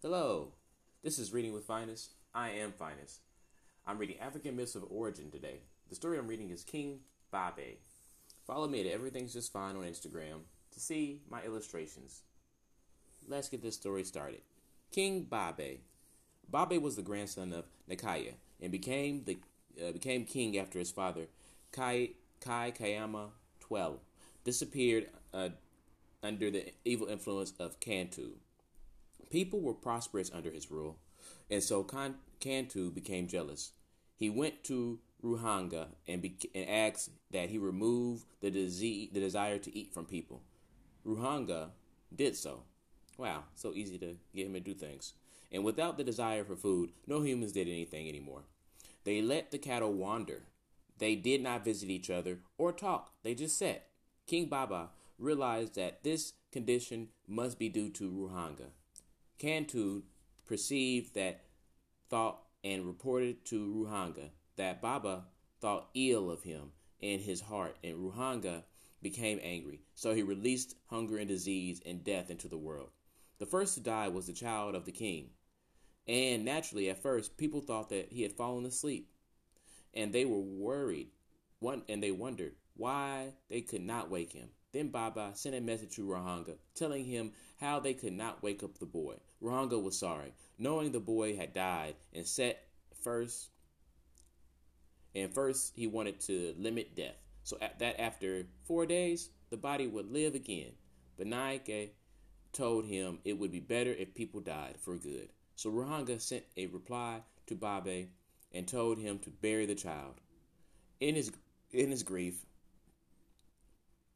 Hello, this is Reading with Phines. I am Phines. I'm reading African Myths of Origin today. The story I'm reading is King Baba. Follow me at Everything's Just Fine on Instagram to see my illustrations. Let's get this story started. King Baba. Baba was the grandson of Nakaya and became the uh, became king after his father Kai Kai Kayama 12 disappeared uh, under the evil influence of Kantu. People were prosperous under his rule, and so Kantu became jealous. He went to Ruhanga and, be- and asked that he remove the, the desire to eat from people. Ruhanga did so. Wow, so easy to get him to do things. And without the desire for food, no humans did anything anymore. They let the cattle wander. They did not visit each other or talk, they just sat. King Baba realized that this condition must be due to Ruhanga. Kantu perceived that thought and reported to Ruhanga that Baba thought ill of him in his heart, and Ruhanga became angry. So he released hunger and disease and death into the world. The first to die was the child of the king. And naturally, at first, people thought that he had fallen asleep. And they were worried. One, and they wondered why they could not wake him. Then Baba sent a message to Ruhanga, telling him how they could not wake up the boy. Ruhanga was sorry, knowing the boy had died, and set first. And first, he wanted to limit death, so that after four days, the body would live again. But Naike told him it would be better if people died for good. So Ruhanga sent a reply to Baba and told him to bury the child. In his in his grief,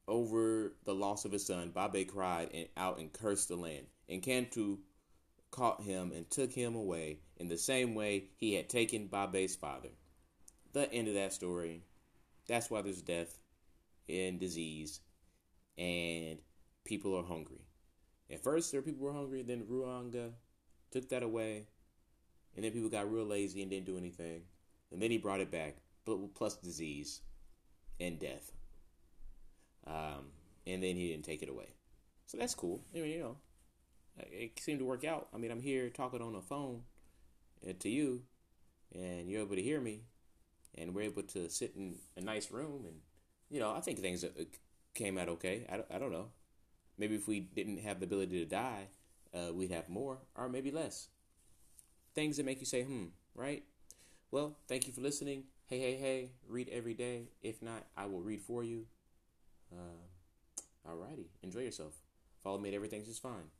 over the loss of his son, Baba cried and out and cursed the land. And Kantu caught him and took him away in the same way he had taken Baba's father. The end of that story. That's why there's death and disease, and people are hungry. At first, there were people were hungry. Then Ruhanga took that away, and then people got real lazy and didn't do anything. And then he brought it back, but plus disease and death. Um, and then he didn't take it away. So that's cool. I mean, you know, it seemed to work out. I mean, I'm here talking on the phone uh, to you, and you're able to hear me, and we're able to sit in a nice room, and you know, I think things uh, came out okay. I don't, I don't know. Maybe if we didn't have the ability to die, uh, we'd have more, or maybe less. Things that make you say, hmm, right? Well, thank you for listening. Hey, hey, hey, read every day. If not, I will read for you. Uh, alrighty, enjoy yourself. Follow me at Everything's Just Fine.